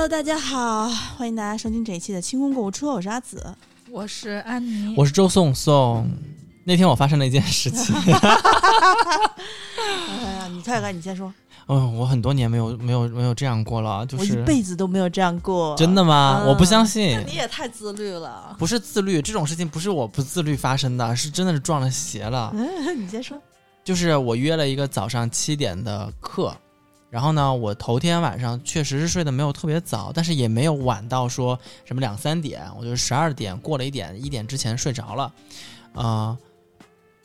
Hello，大家好，欢迎大家收听这一期的清空购物车，我是阿紫。我是安妮，我是周颂颂。那天我发生了一件事情，哎呀，你快看，你先说，嗯，我很多年没有没有没有这样过了，就我一辈子都没有这样过。真的吗？嗯我不相信那，你也太自律了。不是自律，这种事情不是我不自律发生的，是真的是撞了邪了。嗯，你先说。就是我约了一个早上七点的课，然后呢，我头天晚上确实是睡得没有特别早，但是也没有晚到说什么两三点，我就十二点过了一点，一点之前睡着了。呃，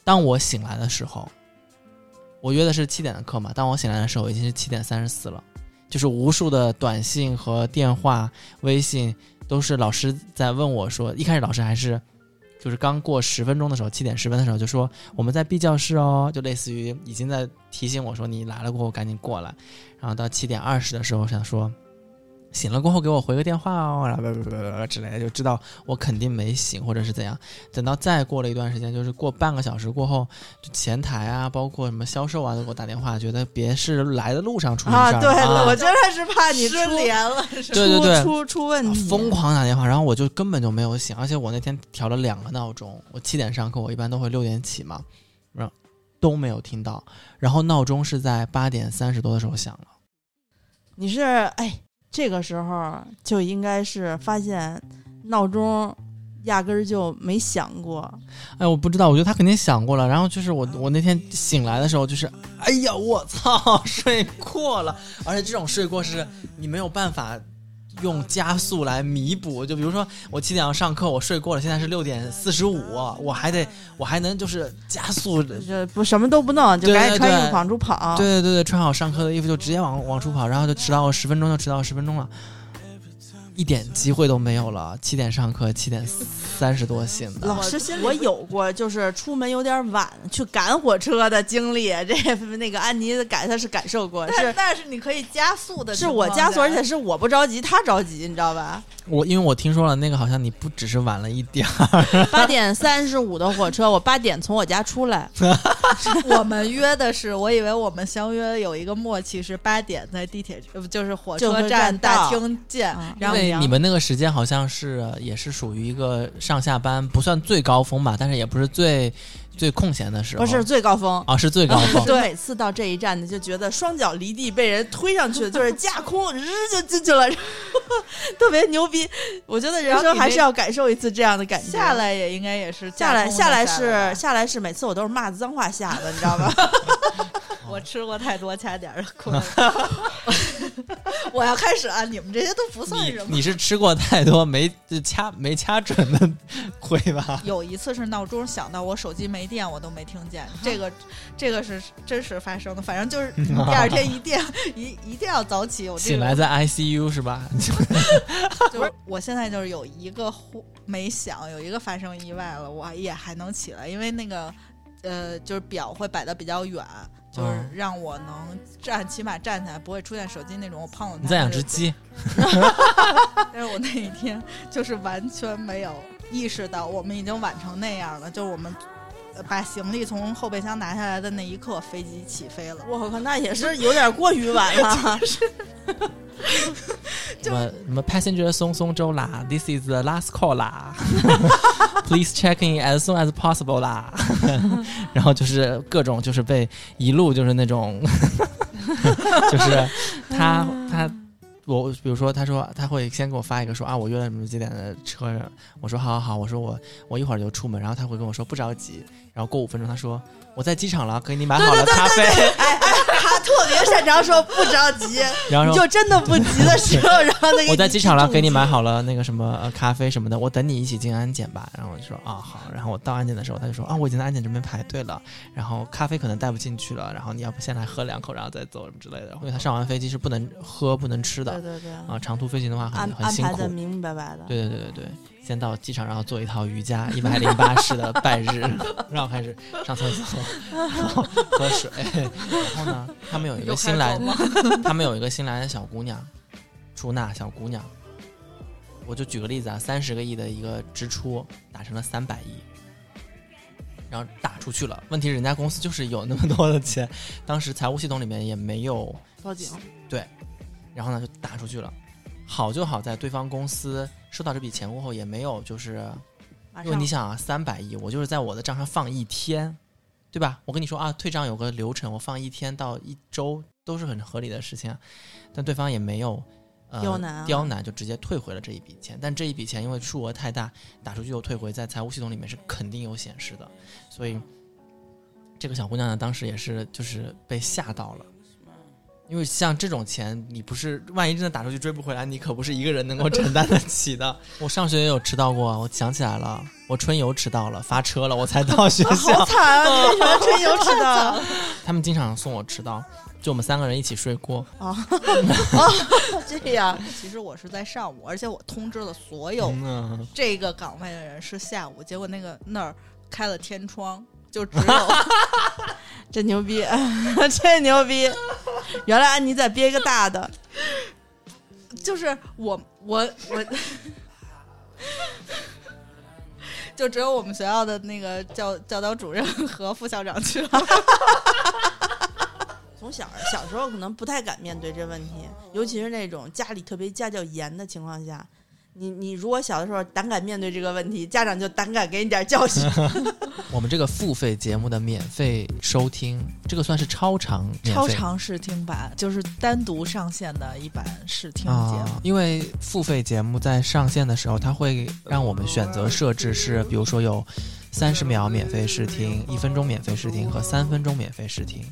当我醒来的时候，我约的是七点的课嘛，当我醒来的时候已经是七点三十四了，就是无数的短信和电话、微信都是老师在问我说，一开始老师还是。就是刚过十分钟的时候，七点十分的时候就说我们在 B 教室哦，就类似于已经在提醒我说你来了过后赶紧过来。然后到七点二十的时候想说醒了过后给我回个电话哦，然后之类的，就知道我肯定没醒或者是怎样。等到再过了一段时间，就是过半个小时过后，就前台啊，包括什么销售啊都给我打电话，觉得别是来的路上出事儿啊，儿对，啊。我真的是怕你失联了，对。对对出出出问题，疯狂打电话，然后我就根本就没有醒，而且我那天调了两个闹钟，我七点上课，我一般都会六点起嘛，然后都没有听到，然后闹钟是在八点三十多的时候响了，你是哎，这个时候就应该是发现闹钟压根儿就没响过。哎，我不知道，我觉得他肯定想过了，然后就是我我那天醒来的时候，就是哎呀，我操，睡过了，而且这种睡过是你没有办法。用加速来弥补，就比如说我七点要上课，我睡过了，现在是六点四十五，我还得我还能就是加速这不什么都不弄，就赶紧穿衣服往出跑。对对对对，穿好上课的衣服就直接往往出跑，然后就迟到十分钟就迟到十分钟了，一点机会都没有了。七点上课，七点三十多醒的。老师心里我有过，就是出门有点晚去赶火车的经历。这那个安妮感她是感受过，但是但是你可以加速的，是我加速，而且是我不着急，她着急，你知道吧？我因为我听说了，那个好像你不只是晚了一点儿，八点三十五的火车，我八点从我家出来。我们约的是，我以为我们相约有一个默契是八点在地铁，就是火车站大厅见嗯，然后对你们那个时间好像是也是属于一个上下班不算最高峰吧，但是也不是最最空闲的时候。不是最高峰。啊，是最高峰。对，每次到这一站呢，就觉得双脚离地，被人推上去，就是架空，日就进去了，特别牛逼。我觉得人生还是要感受一次这样的感觉。下来也应该也是下来，下来是下来是每次我都是骂脏话下的，你知道吧？我吃过太多掐点儿的亏了。我要开始啊！你们这些都不算什么。你是吃过太多没就掐没掐准的亏吧？有一次是闹钟响到我手机没电，我都没听见。这个，这个是真实发生的。反正就是 第二天一定一一定要早起。我这个醒来在 ICU 是吧？就是我现在就是有一个呼没响，有一个发生意外了，我也还能起来，因为那个呃，就是表会摆的比较远，就是嗯让我能站，起码站起来不会出现手机那种我碰了。你再养只鸡？但是我那一天就是完全没有意识到我们已经晚成那样了，就是我们呃把行李从后备箱拿下来的那一刻，飞机起飞了。我靠，那也是有点过于晚了。什么什么 passenger 松松州啦，this is the last call 啦，please check in as soon as possible 啦，然后就是各种就是被一路就是那种，就是他他。我比如说，他说他会先给我发一个说啊，我约了什么几点的车，我说好好好，我说我我一会儿就出门，然后他会跟我说不着急，然后过五分钟他说我在机场了，给你买好了咖啡，擅长说不着急，然后就真的不急的时候，然后那个我在机场了，给你买好。了那个什么呃咖啡什么的，我等你一起进安检吧。然后我就说啊好，然后我到安检的时候，他就说啊我已经在安检这边排队了，然后咖啡可能带不进去了，然后你要不先来喝两口，然后再走什么之类的。因为他上完飞机是不能喝不能吃的对对对，啊，长途飞行的话很很辛苦安排的。明明白白的。对对对对对，先到机场，然后做一套瑜伽一百零八式的拜日，然后开始上厕所，然后喝水，然后呢，他们有一个新来？他们有一个新来的小姑娘，出纳小姑娘，我就举个例子啊，三十个亿的一个支出打成了三百亿，然后打出去了。问题是人家公司就是有那么多的钱，当时财务系统里面也没有，报警，对然后呢就打出去了。好就好在对方公司收到这笔钱过后也没有就是，因为你想啊，三百亿，我就是在我的账上放一天，对吧？我跟你说啊，退账有个流程，我放一天到一周都是很合理的事情啊，但对方也没有。呃，刁难啊刁难就直接退回了这一笔钱，但这一笔钱因为数额太大，打出去又退回，在财务系统里面是肯定有显示的，所以这个小姑娘呢，当时也是就是被吓到了。因为像这种钱，你不是万一真的打出去追不回来，你可不是一个人能够承担得起的。我上学也有迟到过，我想起来了，我春游迟到了，发车了，我才到学 校好。惨啊！你们春游迟到他们经常送我迟到，就我们三个人一起睡过啊。这样，其实我是在上午，而且我通知了所有嗯，这个岗位的人是下午，结果那个那儿开了天窗，就只有真牛逼，真牛逼！原来安妮在憋一个大的，就是我我我，就只有我们学校的那个教教导主任和副校长去了。从小小时候可能不太敢面对这问题，尤其是那种家里特别家教严的情况下，你你如果小的时候胆敢面对这个问题，家长就胆敢给你点教训。我们这个付费节目的免费收听，这个算是超长超长试听版就是单独上线的一版试听节目。啊，因为付费节目在上线的时候，它会让我们选择设置是，比如说有三十秒免费试听、一分钟免费试听和三分钟免费试听，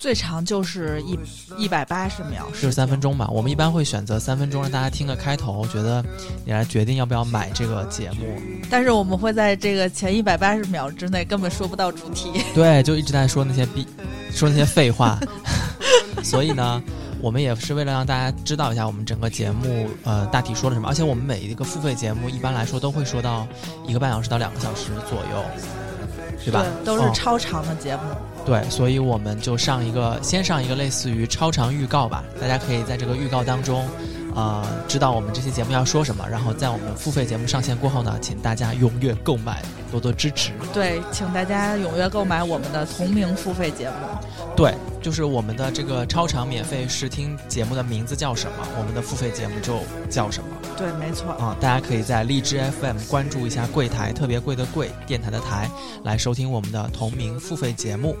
最长就是一一百八十秒，就是三分钟吧。我们一般会选择三分钟，让大家听个开头，觉得你来决定要不要买这个节目。但是我们会在这个前一百八十秒之内根本说不到主题。对，就一直在说那些逼，说那些废话。所以呢，我们也是为了让大家知道一下我们整个节目呃大体说了什么，而且我们每一个付费节目一般来说都会说到一个半小时到两个小时左右，对吧？都是哦超长的节目。对，所以我们就上一个，先上一个类似于超长预告吧，大家可以在这个预告当中，呃，知道我们这期节目要说什么，然后在我们付费节目上线过后呢，请大家踊跃购买，多多支持。对，请大家踊跃购买我们的同名付费节目。对，就是我们的这个超长免费试听节目的名字叫什么，我们的付费节目就叫什么对，没错。啊！大家可以在荔枝 FM 关注一下柜台，特别贵的贵电台的台，来收听我们的同名付费节目。